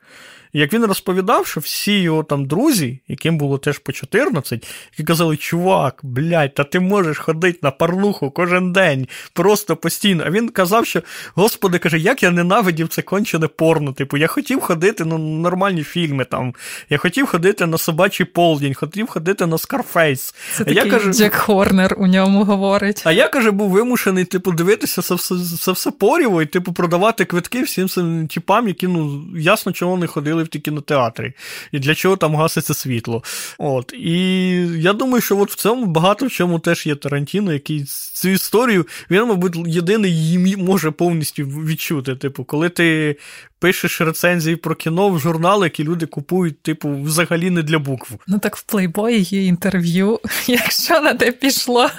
Як він розповідав, що всі його там друзі, яким було теж по 14, які казали, чувак, блядь, та ти можеш ходити на парлуху кожен день, просто постійно. А він казав, що, господи, каже, як я ненавидів це кончене порно. Типу, я хотів ходити на нормальні фільми там. Я хотів ходити на собачий полдень, хотів ходити на Скарфейс. Це а такий я, каже, Джек Хорнер у ньому говорить. А я каже, був вимушений, типу, дивитися це все все поріво і, типу, продавати квитки всім цим типам, які, ну, ясно, чого не ходили ті кінотеатрі, і для чого там гаситься світло. От. І я думаю, що от в цьому багато в чому теж є Тарантіно, який цю історію, він, мабуть, єдиний її може повністю відчути. Типу, коли ти пишеш рецензії про кіно в журнал, які люди купують, типу, взагалі не для букв. Ну так в плейбої є інтерв'ю, якщо на те пішло.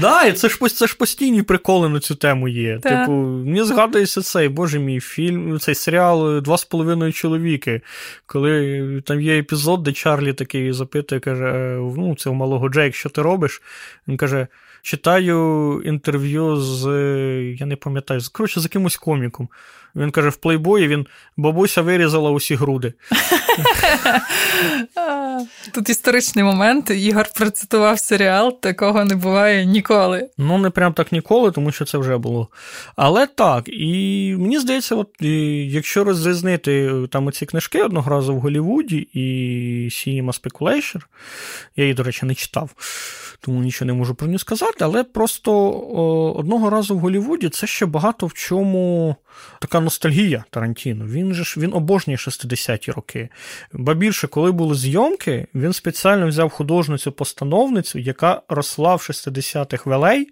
Да, і це ж це ж постійні приколи на цю тему є. Так. Типу, мені згадується цей, боже мій фільм, цей серіал Два з половиною чоловіки, коли там є епізод, де Чарлі такий запитує, каже: «Е, ну, це у малого Джейк, що ти робиш? Він каже. Читаю інтерв'ю з, я не пам'ятаю, коротше, з якимось коміком. Він каже: в плейбої він бабуся вирізала усі груди. Тут історичний момент. Ігор процитував серіал, такого не буває ніколи. Ну, не прям так ніколи, тому що це вже було. Але так, і мені здається, от якщо розрізнити там оці книжки одного разу в Голлівуді і Cinema Speculation, я її, до речі, не читав тому нічого не можу про нього сказати. Але просто одного разу в Голлівуді це ще багато в чому така ностальгія Тарантіно. Він же ж він обожнює 60-ті роки. Ба більше, коли були зйомки, він спеціально взяв художницю-постановницю, яка росла в 60-х велей,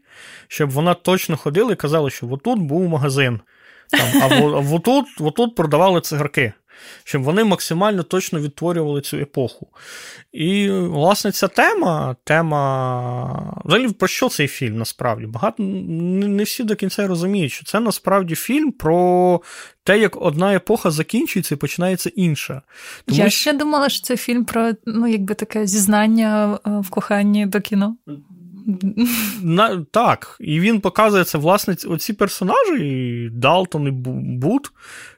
щоб вона точно ходила і казала, що отут був магазин. Там, А отут, отут продавали цигарки щоб вони максимально точно відтворювали цю епоху. І, власне, ця тема, тема. Взагалі, про що цей фільм насправді? Багато не всі до кінця розуміють, що це насправді фільм про те, як одна епоха закінчується і починається інша. Тому Я ще думала, що це фільм про ну, якби таке зізнання е, в коханні до кіно. На, Так, і він показує це, власне, оці персонажі, і Далтон і Бут,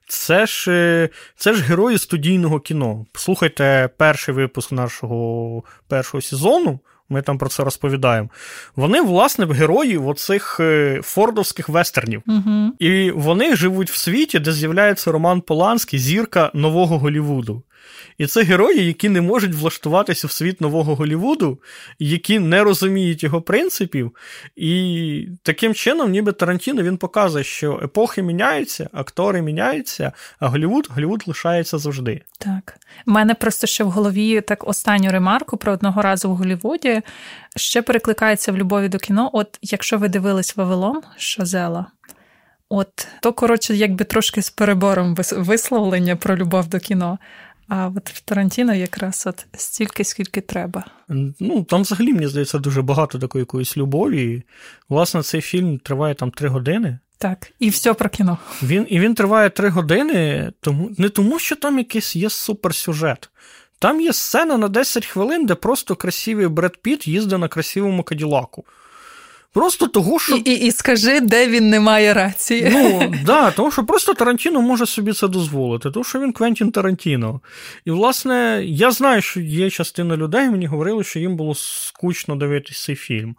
це ж е, це ж герої студійного кіно. Слухайте перший випуск нашого першого сезону. Ми там про це розповідаємо. Вони, власне, герої оцих е, фордовських вестернів. Угу. І вони живуть в світі, де з'являється Роман Поланський, зірка нового Голівуду. І це герої, які не можуть влаштуватися в світ нового Голівуду, які не розуміють його принципів. І таким чином, ніби Тарантіно він показує, що епохи міняються, актори міняються, а Голівуд Голівуд лишається завжди. Так. У мене просто ще в голові так останню ремарку про одного разу в Голівуді ще перекликається в любові до кіно. От якщо ви дивились Вавилон Шазела. От то, коротше, якби трошки з перебором висловлення про любов до кіно. А от в Тарантіно якраз от стільки, скільки треба. Ну, там взагалі, мені здається, дуже багато такої якоїсь любові. Власне, цей фільм триває там три години. Так, і все про кіно. Він, І він триває три години, тому не тому, що там якийсь є суперсюжет. Там є сцена на 10 хвилин, де просто красивий Бред Піт їздить на красивому каділаку. Просто того, що. І і, і скажи, де він не має рації. Ну, да, тому що просто Тарантіно може собі це дозволити, тому що він Квентін Тарантіно. І, власне, я знаю, що є частина людей, мені говорили, що їм було скучно дивитися цей фільм.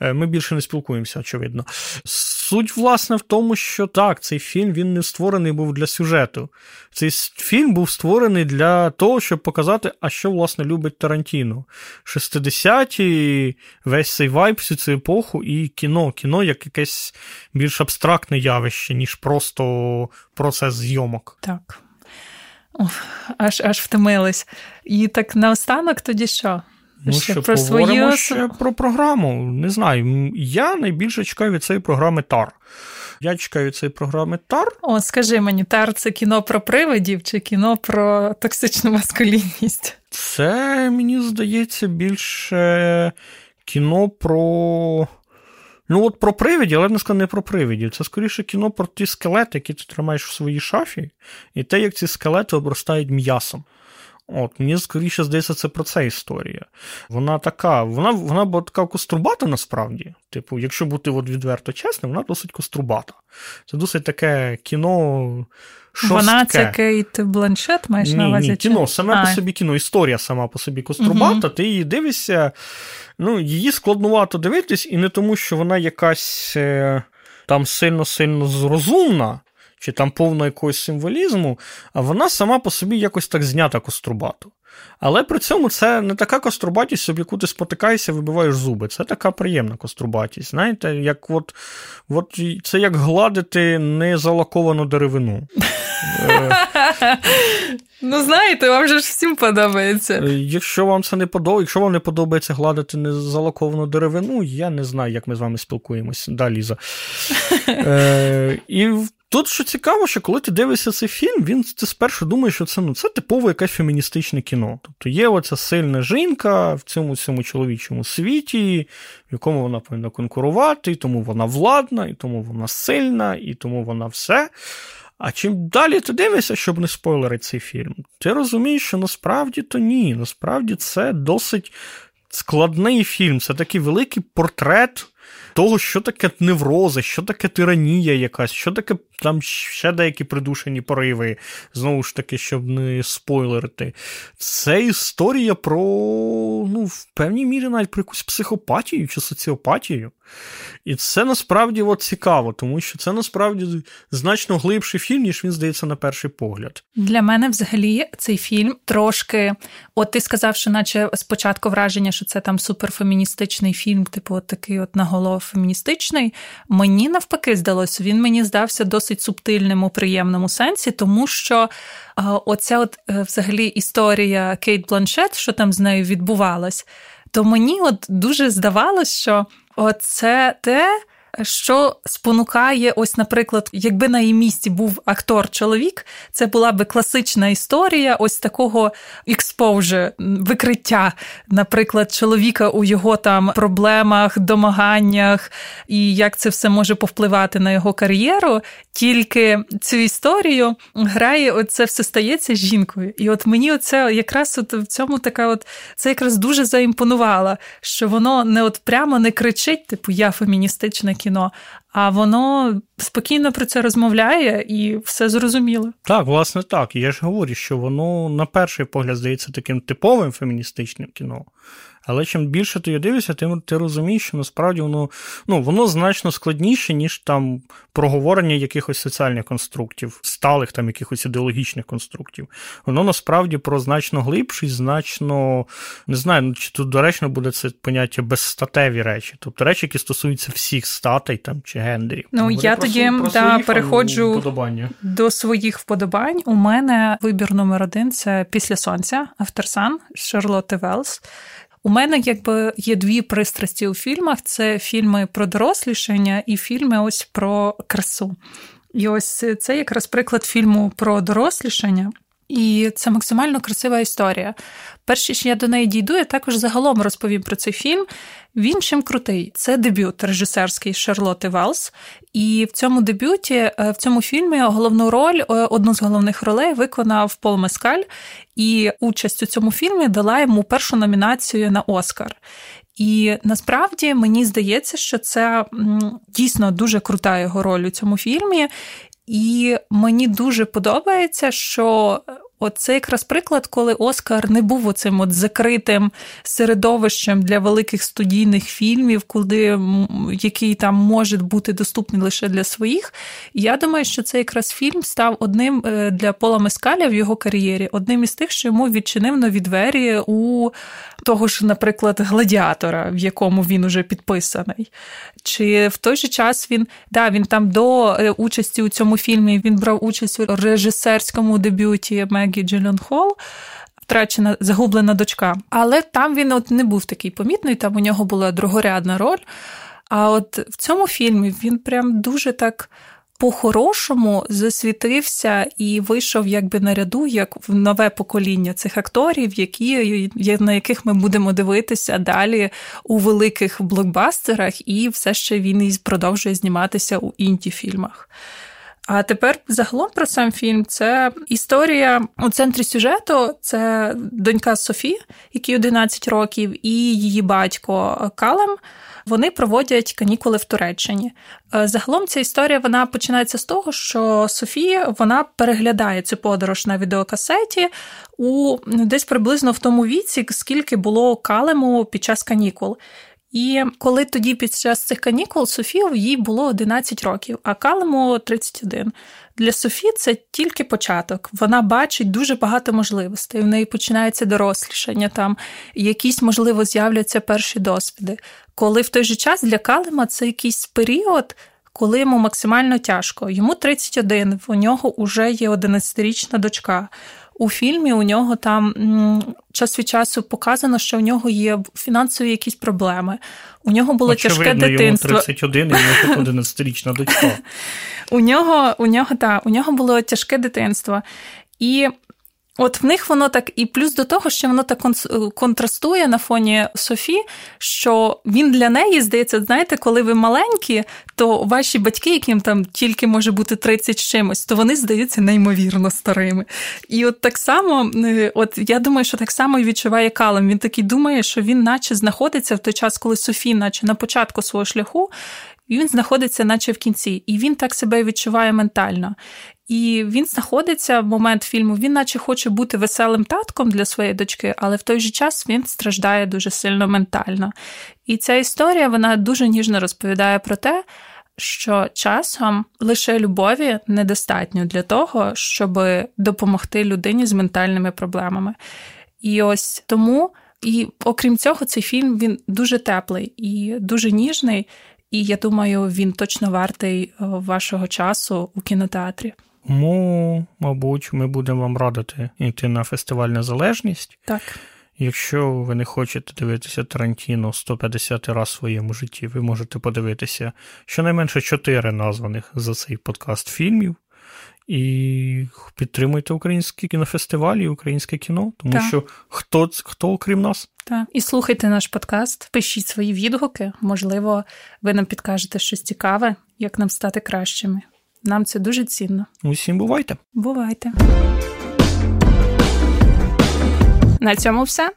Е, ми більше не спілкуємося, очевидно. Суть, власне, в тому, що так, цей фільм він не створений був для сюжету. Цей фільм був створений для того, щоб показати, а що, власне, любить Тарантіно. 60-ті, весь цей вайб, всю цю епоху і кіно. Кіно як якесь більш абстрактне явище, ніж просто процес зйомок. Так. Ох, аж аж втомились. І так наостанок тоді що? Ну, ще про свою... ще про програму. Не знаю. Я найбільше чекаю від цієї програми Тар. Я чекаю цієї програми Тар. О, скажи мені, Тар це кіно про привидів чи кіно про токсичну маскулінність? Це, мені здається, більше кіно про. Ну, от про привидів, але сказав не про привидів. Це скоріше кіно про ті скелети, які ти тримаєш в своїй шафі, і те, як ці скелети обростають м'ясом. От, Мені скоріше здається, це про це історія. Вона така, вона вона була така кострубата насправді. Типу, якщо бути от відверто чесним, вона досить кострубата. Це досить таке кіно. Шостке. Вона це Кейт Бланшет, маєш ні, на увазі? Ні, кіно, саме а. по собі кіно, історія сама по собі кострубата, угу. ти її дивишся, ну, її складнувато дивитись, і не тому, що вона якась е, там сильно-сильно розумна чи там повно якогось символізму, а вона сама по собі якось так знята кострубату. Але при цьому це не така кострубатість, об яку ти спотикаєшся, вибиваєш зуби. Це така приємна кострубатість. Знаєте, як от, от це як гладити незалаковану деревину. Ну, знаєте, вам же ж всім подобається. Е, якщо вам це не подобається, якщо вам не подобається гладити незалаковану деревину, я не знаю, як ми з вами спілкуємось. Да, Ліза. Е, І тут що цікаво, що коли ти дивишся цей фільм, він ти спершу думаєш, що це ну, це типове якесь феміністичне кіно. Тобто є оця сильна жінка в цьому цьому чоловічому світі, в якому вона повинна конкурувати, і тому вона владна, і тому вона сильна, і тому вона все. А чим далі ти дивишся, щоб не спойлерити цей фільм, ти розумієш, що насправді то ні. Насправді це досить складний фільм. Це такий великий портрет того, що таке неврози, що таке тиранія якась, що таке там ще деякі придушені пориви, знову ж таки, щоб не спойлерити. Це історія про, ну, в певній мірі навіть про якусь психопатію чи соціопатію. І це насправді от цікаво, тому що це насправді значно глибший фільм, ніж він здається на перший погляд. Для мене взагалі цей фільм трошки. От ти сказав, що наче спочатку враження, що це там суперфеміністичний фільм, типу, от такий от наголов феміністичний. Мені навпаки здалося, він мені здався досить субтильним у приємному сенсі, тому що оця от е, взагалі історія Кейт Бланшет, що там з нею відбувалась, то мені от дуже здавалось, що оце те що спонукає, ось, наприклад, якби на її місці був актор-чоловік, це була би класична історія ось такого експоуже, викриття, наприклад, чоловіка у його там проблемах, домаганнях, і як це все може повпливати на його кар'єру. Тільки цю історію грає, от це все стається жінкою. І от мені оце якраз от в цьому така, от це якраз дуже заімпонувало, що воно не от прямо не кричить, типу я феміністична кіно, а воно спокійно про це розмовляє і все зрозуміло. Так, власне, так. Я ж говорю, що воно на перший погляд здається таким типовим феміністичним кіно. Але чим більше ти його дивишся, тим ти розумієш, що насправді воно ну, воно значно складніше, ніж там проговорення якихось соціальних конструктів, сталих там якихось ідеологічних конструктів. Воно насправді про значно глибший, значно не знаю, ну, чи тут доречно буде це поняття безстатеві речі, тобто речі, які стосуються всіх статей там чи гендерів. Ну Вони я тоді да, переходжу вподобання. до своїх вподобань. У мене вибір номер один це після сонця, Авторсан Шарлотти Велс. У мене якби є дві пристрасті у фільмах: це фільми про дорослішання і фільми ось про красу. І ось це якраз приклад фільму про дорослішання. І це максимально красива історія. Перш ніж я до неї дійду, я також загалом розповім про цей фільм. Він чим крутий. Це дебют режисерський Шарлоти Велс. І в цьому дебюті, е, в цьому фільмі, головну роль, е, одну з головних ролей виконав Пол Мескаль, і участь у цьому фільмі дала йому першу номінацію на Оскар. І насправді мені здається, що це дійсно дуже крута його роль у цьому фільмі. І мені дуже подобається, що От це якраз приклад, коли Оскар не був оцим от закритим середовищем для великих студійних фільмів, куди який там може бути доступний лише для своїх. Я думаю, що цей якраз фільм став одним е, для Пола Мескаля в його кар'єрі, одним із тих, що йому відчинив нові двері у того ж, наприклад, гладіатора, в якому він уже підписаний. Чи в той же час він да, він там до е, участі у цьому фільмі він брав участь у режисерському дебюті Мегі Джилен Холл. Втрачена загублена дочка. Але там він от не був такий помітний, там у нього була другорядна роль. А от в цьому фільмі він прям дуже так по-хорошому засвітився і вийшов якби на ряду як в нове покоління цих акторів, які, на яких ми будемо дивитися далі у великих блокбастерах, і все ще він і продовжує зніматися у інті фільмах. А тепер загалом про сам фільм це історія у центрі сюжету. Це донька Софі, якій 11 років, і її батько Калем. Вони проводять канікули в Туреччині. Е, загалом ця історія вона починається з того, що Софія вона переглядає цю подорож на відеокасеті у десь приблизно в тому віці, скільки було калему під час канікул. І коли тоді під час цих канікул Софію їй було 11 років, а Калему 31. Для Софі це тільки початок. Вона бачить дуже багато можливостей. В неї починається дорослішання, там якісь, можливо, з'являться перші досвіди. Коли в той же час для Калема це якийсь період, коли йому максимально тяжко. Йому 31, у нього вже є 11-річна дочка. У фільмі у нього там час від часу показано, що у нього є фінансові якісь проблеми. У нього було Очевидно, тяжке дитинство. Йому 31 і у нього 11-річна дочка. У нього у нього, та, у нього було тяжке дитинство. І От в них воно так, і плюс до того, що воно так контрастує на фоні Софі, що він для неї здається, знаєте, коли ви маленькі, то ваші батьки, яким там тільки може бути 30 з чимось, то вони здаються неймовірно старими. І от так само, е, от я думаю, що так само і відчуває Калем. Він такий думає, що він, наче, знаходиться в той час, коли Софі, наче на початку свого шляху. І він знаходиться, наче в кінці, і він так себе відчуває ментально. І він знаходиться в момент фільму, він наче хоче бути веселим татком для своєї дочки, але в той же час він страждає дуже сильно ментально. І ця історія вона дуже ніжно розповідає про те, що часом лише любові недостатньо для того, щоб допомогти людині з ментальними проблемами. І ось тому, і окрім цього, цей фільм він дуже теплий і дуже ніжний. І я думаю, він точно вартий е, вашого часу у кінотеатрі. Тому, мабуть, ми будемо вам радити йти на фестиваль Незалежність. Так. Якщо ви не хочете дивитися Тарантіно 150 раз в своєму житті, ви можете подивитися щонайменше 4 названих за цей подкаст фільмів. І підтримуйте українські кінофестивалі і українське кіно, тому так. що хто хто окрім нас? Так. І слухайте наш подкаст, пишіть свої відгуки. Можливо, ви нам підкажете щось цікаве, як нам стати кращими. Нам це дуже цінно. Усім бувайте. Бувайте. На цьому все.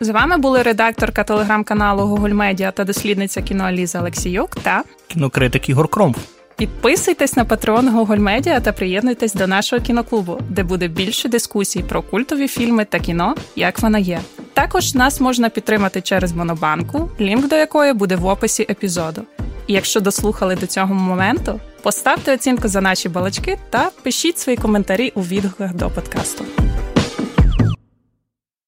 З вами були редакторка телеграм-каналу Google Media та дослідниця кіно Аліза Олексіюк та кінокритик Ігор Кромф. Підписуйтесь на патреон Google Media та приєднуйтесь до нашого кіноклубу, де буде більше дискусій про культові фільми та кіно, як вона є. Також нас можна підтримати через Монобанку, лінк до якої буде в описі епізоду. І якщо дослухали до цього моменту, поставте оцінку за наші балачки та пишіть свої коментарі у відгуках до подкасту.